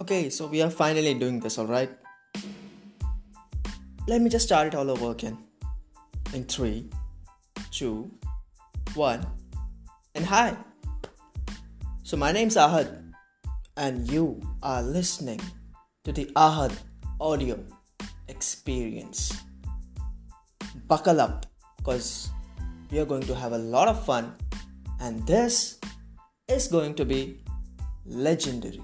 Okay, so we are finally doing this, alright? Let me just start it all over again. In three, two, one, and hi. So, my name is Ahad, and you are listening to the Ahad audio experience. Buckle up because we are going to have a lot of fun, and this is going to be legendary.